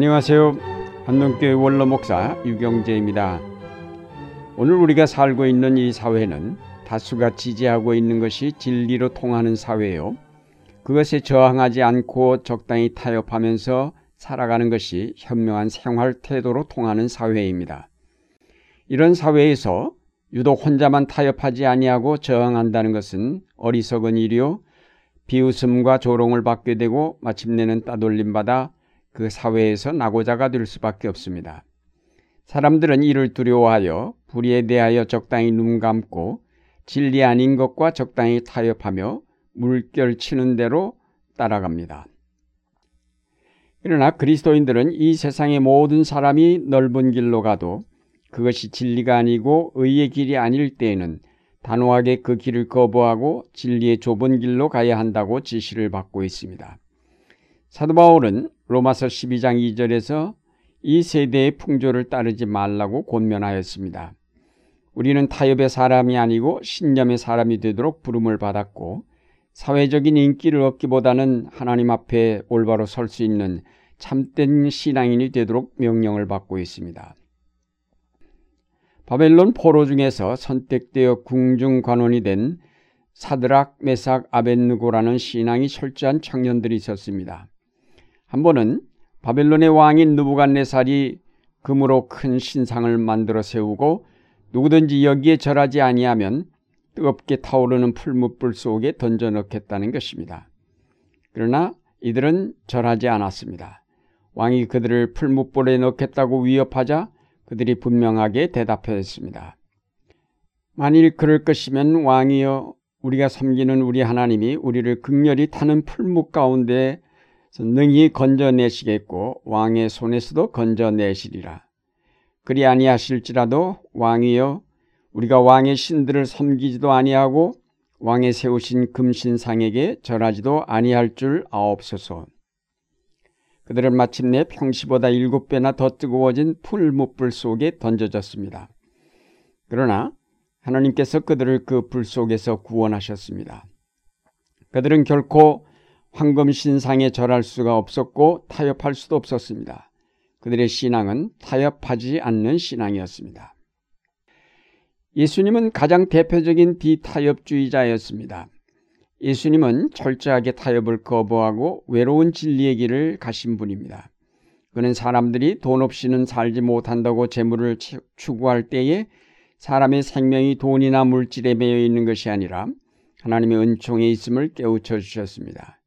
안녕하세요. 한동교회 원로 목사 유경재입니다. 오늘 우리가 살고 있는 이 사회는 다수가 지지하고 있는 것이 진리로 통하는 사회요. 그것에 저항하지 않고 적당히 타협하면서 살아가는 것이 현명한 생활 태도로 통하는 사회입니다. 이런 사회에서 유독 혼자만 타협하지 아니하고 저항한다는 것은 어리석은 일이요 비웃음과 조롱을 받게 되고 마침내는 따돌림 받아 그 사회에서 나고자가 될 수밖에 없습니다. 사람들은 이를 두려워하여 불의에 대하여 적당히 눈 감고 진리 아닌 것과 적당히 타협하며 물결치는 대로 따라갑니다. 그러나 그리스도인들은 이 세상의 모든 사람이 넓은 길로 가도 그것이 진리가 아니고 의의 길이 아닐 때에는 단호하게 그 길을 거부하고 진리의 좁은 길로 가야 한다고 지시를 받고 있습니다. 사도 바울은 로마서 12장 2절에서 이 세대의 풍조를 따르지 말라고 권면하였습니다. 우리는 타협의 사람이 아니고 신념의 사람이 되도록 부름을 받았고 사회적인 인기를 얻기보다는 하나님 앞에 올바로 설 수 있는 참된 신앙인이 되도록 명령을 받고 있습니다. 바벨론 포로 중에서 선택되어 궁중 관원이 된 사드락, 메삭, 아벤누고라는 신앙이 철저한 청년들이 있었습니다. 한 번은 바벨론의 왕인 누부갓네살이 금으로 큰 신상을 만들어 세우고 누구든지 여기에 절하지 아니하면 뜨겁게 타오르는 풀무불 속에 던져 넣겠다는 것입니다. 그러나 이들은 절하지 않았습니다. 왕이 그들을 풀무불에 넣겠다고 위협하자 그들이 분명하게 대답했습니다. 만일 그럴 것이면 왕이여 우리가 섬기는 우리 하나님이 우리를 극렬히 타는 풀무 가운데 능히 건져내시겠고 왕의 손에서도 건져내시리라. 그리 아니하실지라도 왕이여 우리가 왕의 신들을 섬기지도 아니하고 왕의 세우신 금신상에게 절하지도 아니할 줄 아옵소서. 그들은 마침내 평시보다 일곱 배나 더 뜨거워진 풀무불 속에 던져졌습니다. 그러나 하나님께서 그들을 그 불 속에서 구원하셨습니다. 그들은 결코 황금 신상에 절할 수가 없었고 타협할 수도 없었습니다. 그들의 신앙은 타협하지 않는 신앙이었습니다. 예수님은 가장 대표적인 비타협주의자였습니다. 예수님은 철저하게 타협을 거부하고 외로운 진리의 길을 가신 분입니다. 그는 사람들이 돈 없이는 살지 못한다고 재물을 추구할 때에 사람의 생명이 돈이나 물질에 매여 있는 것이 아니라 하나님의 은총에 있음을 깨우쳐 주셨습니다.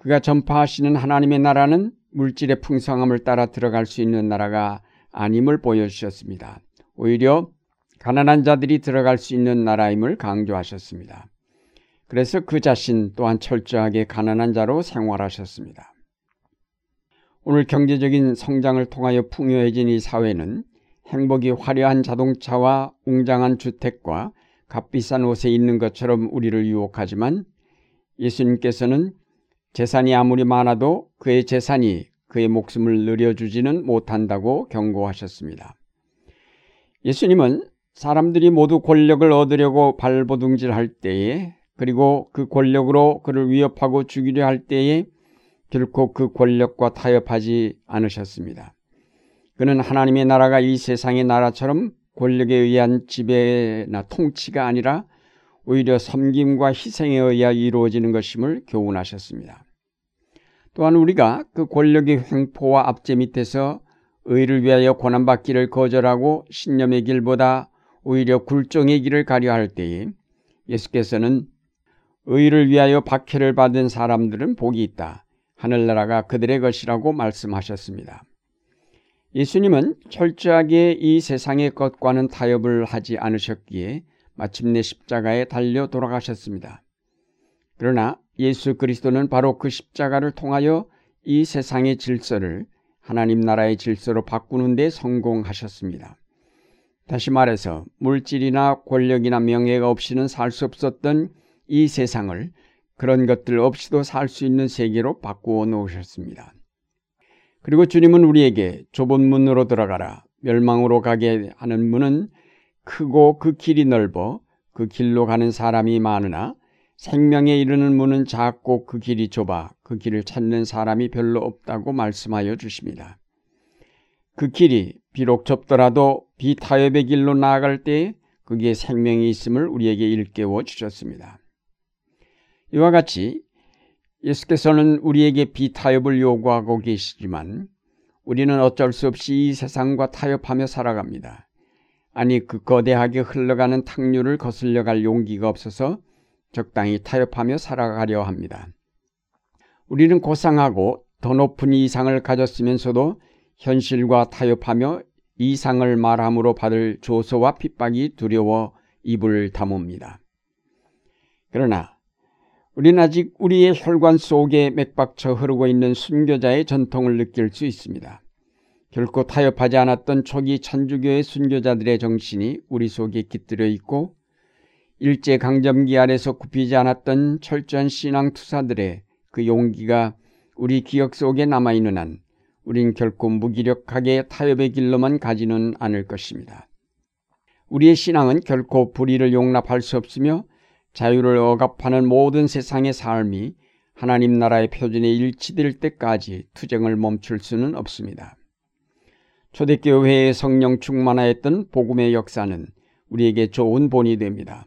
그가 전파하시는 하나님의 나라는 물질의 풍성함을 따라 들어갈 수 있는 나라가 아님을 보여주셨습니다. 오히려 가난한 자들이 들어갈 수 있는 나라임을 강조하셨습니다. 그래서 그 자신 또한 철저하게 가난한 자로 생활하셨습니다. 오늘 경제적인 성장을 통하여 풍요해진 이 사회는 행복이 화려한 자동차와 웅장한 주택과 값비싼 옷에 있는 것처럼 우리를 유혹하지만 예수님께서는 재산이 아무리 많아도 그의 재산이 그의 목숨을 늘려주지는 못한다고 경고하셨습니다. 예수님은 사람들이 모두 권력을 얻으려고 발버둥질할 때에 그리고 그 권력으로 그를 위협하고 죽이려 할 때에 결코 그 권력과 타협하지 않으셨습니다. 그는 하나님의 나라가 이 세상의 나라처럼 권력에 의한 지배나 통치가 아니라 오히려 섬김과 희생에 의해 이루어지는 것임을 교훈하셨습니다. 또한 우리가 그 권력의 횡포와 압제 밑에서 의를 위하여 고난받기를 거절하고 신념의 길보다 오히려 굴종의 길을 가려 할 때에 예수께서는 의를 위하여 박해를 받은 사람들은 복이 있다. 하늘나라가 그들의 것이라고 말씀하셨습니다. 예수님은 철저하게 이 세상의 것과는 타협을 하지 않으셨기에 마침내 십자가에 달려 돌아가셨습니다. 그러나 예수 그리스도는 바로 그 십자가를 통하여 이 세상의 질서를 하나님 나라의 질서로 바꾸는 데 성공하셨습니다. 다시 말해서 물질이나 권력이나 명예가 없이는 살 수 없었던 이 세상을 그런 것들 없이도 살 수 있는 세계로 바꾸어 놓으셨습니다. 그리고 주님은 우리에게 좁은 문으로 들어가라. 멸망으로 가게 하는 문은 크고 그 길이 넓어 그 길로 가는 사람이 많으나 생명에 이르는 문은 작고 그 길이 좁아 그 길을 찾는 사람이 별로 없다고 말씀하여 주십니다. 그 길이 비록 좁더라도 비타협의 길로 나아갈 때 거기에 생명이 있음을 우리에게 일깨워 주셨습니다. 이와 같이 예수께서는 우리에게 비타협을 요구하고 계시지만 우리는 어쩔 수 없이 이 세상과 타협하며 살아갑니다. 아니 그 거대하게 흘러가는 탕류를 거슬려 갈 용기가 없어서 적당히 타협하며 살아가려 합니다. 우리는 고상하고 더 높은 이상을 가졌으면서도 현실과 타협하며 이상을 말함으로 받을 조소와 핍박이 두려워 입을 다뭅니다. 그러나 우리는 아직 우리의 혈관 속에 맥박쳐 흐르고 있는 순교자의 전통을 느낄 수 있습니다. 결코 타협하지 않았던 초기 천주교의 순교자들의 정신이 우리 속에 깃들여 있고 일제 강점기 아래서 굽히지 않았던 철저한 신앙 투사들의 그 용기가 우리 기억 속에 남아 있는 한 우린 결코 무기력하게 타협의 길로만 가지는 않을 것입니다. 우리의 신앙은 결코 불의를 용납할 수 없으며 자유를 억압하는 모든 세상의 삶이 하나님 나라의 표준에 일치될 때까지 투쟁을 멈출 수는 없습니다. 초대교회의 성령 충만하였던 복음의 역사는 우리에게 좋은 본이 됩니다.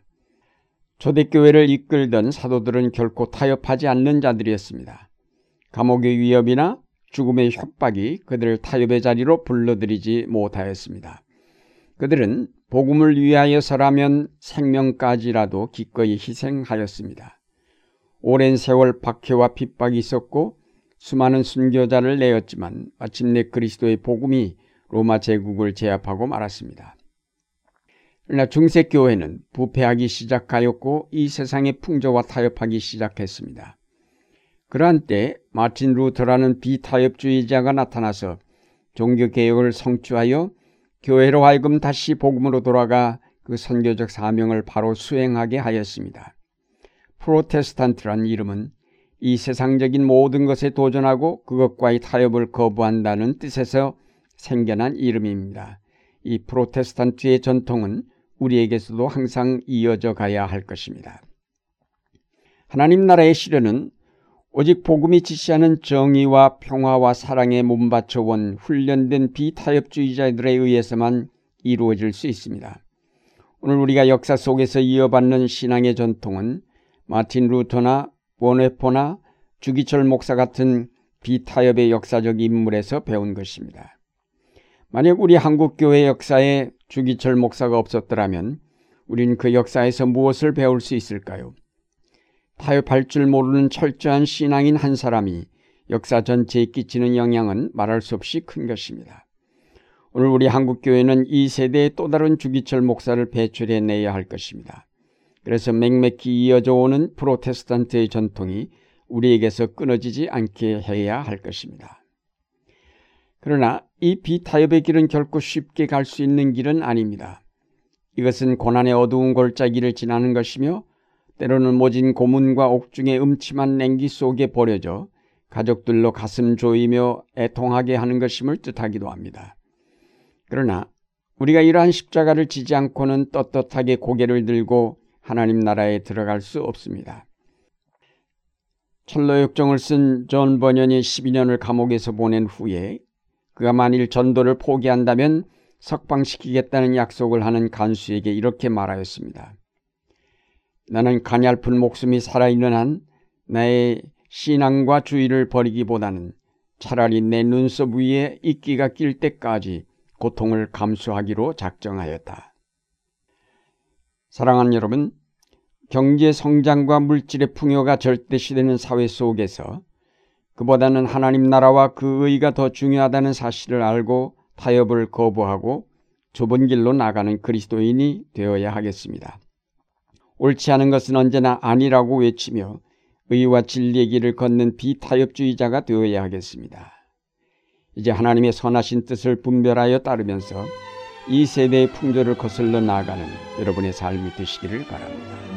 초대교회를 이끌던 사도들은 결코 타협하지 않는 자들이었습니다. 감옥의 위협이나 죽음의 협박이 그들을 타협의 자리로 불러들이지 못하였습니다. 그들은 복음을 위하여서라면 생명까지라도 기꺼이 희생하였습니다. 오랜 세월 박해와 핍박이 있었고 수많은 순교자를 내었지만 마침내 그리스도의 복음이 로마 제국을 제압하고 말았습니다. 그러나 중세교회는 부패하기 시작하였고 이 세상의 풍조와 타협하기 시작했습니다. 그러한 때 마틴 루터라는 비타협주의자가 나타나서 종교개혁을 성취하여 교회로 하여금 다시 복음으로 돌아가 그 선교적 사명을 바로 수행하게 하였습니다. 프로테스탄트란 이름은 이 세상적인 모든 것에 도전하고 그것과의 타협을 거부한다는 뜻에서 생겨난 이름입니다. 이 프로테스탄트의 전통은 우리에게서도 항상 이어져 가야 할 것입니다. 하나님 나라의 시련은 오직 복음이 지시하는 정의와 평화와 사랑에 몸바쳐 온 훈련된 비타협주의자들에 의해서만 이루어질 수 있습니다. 오늘 우리가 역사 속에서 이어받는 신앙의 전통은 마틴 루터나 원웨포나 주기철 목사 같은 비타협의 역사적 인물에서 배운 것입니다. 만약 우리 한국교회 역사에 주기철 목사가 없었더라면 우린 그 역사에서 무엇을 배울 수 있을까요? 타협할 줄 모르는 철저한 신앙인 한 사람이 역사 전체에 끼치는 영향은 말할 수 없이 큰 것입니다. 오늘 우리 한국교회는 이 세대의 또 다른 주기철 목사를 배출해내야 할 것입니다. 그래서 맹맥히 이어져 오는 프로테스탄트의 전통이 우리에게서 끊어지지 않게 해야 할 것입니다. 그러나 이 비타협의 길은 결코 쉽게 갈 수 있는 길은 아닙니다. 이것은 고난의 어두운 골짜기를 지나는 것이며 때로는 모진 고문과 옥중의 음침한 냉기 속에 버려져 가족들로 가슴 조이며 애통하게 하는 것임을 뜻하기도 합니다. 그러나 우리가 이러한 십자가를 지지 않고는 떳떳하게 고개를 들고 하나님 나라에 들어갈 수 없습니다. 천로역정을 쓴 존 번연이 12년을 감옥에서 보낸 후에 그가 만일 전도를 포기한다면 석방시키겠다는 약속을 하는 간수에게 이렇게 말하였습니다. 나는 가냘픈 목숨이 살아있는 한 나의 신앙과 주의를 버리기보다는 차라리 내 눈썹 위에 이끼가 낄 때까지 고통을 감수하기로 작정하였다. 사랑하는 여러분, 경제 성장과 물질의 풍요가 절대시되는 사회 속에서 그보다는 하나님 나라와 그 의가 더 중요하다는 사실을 알고 타협을 거부하고 좁은 길로 나가는 그리스도인이 되어야 하겠습니다. 옳지 않은 것은 언제나 아니라고 외치며 의와 진리의 길을 걷는 비타협주의자가 되어야 하겠습니다. 이제 하나님의 선하신 뜻을 분별하여 따르면서 이 세대의 풍조를 거슬러 나아가는 여러분의 삶이 되시기를 바랍니다.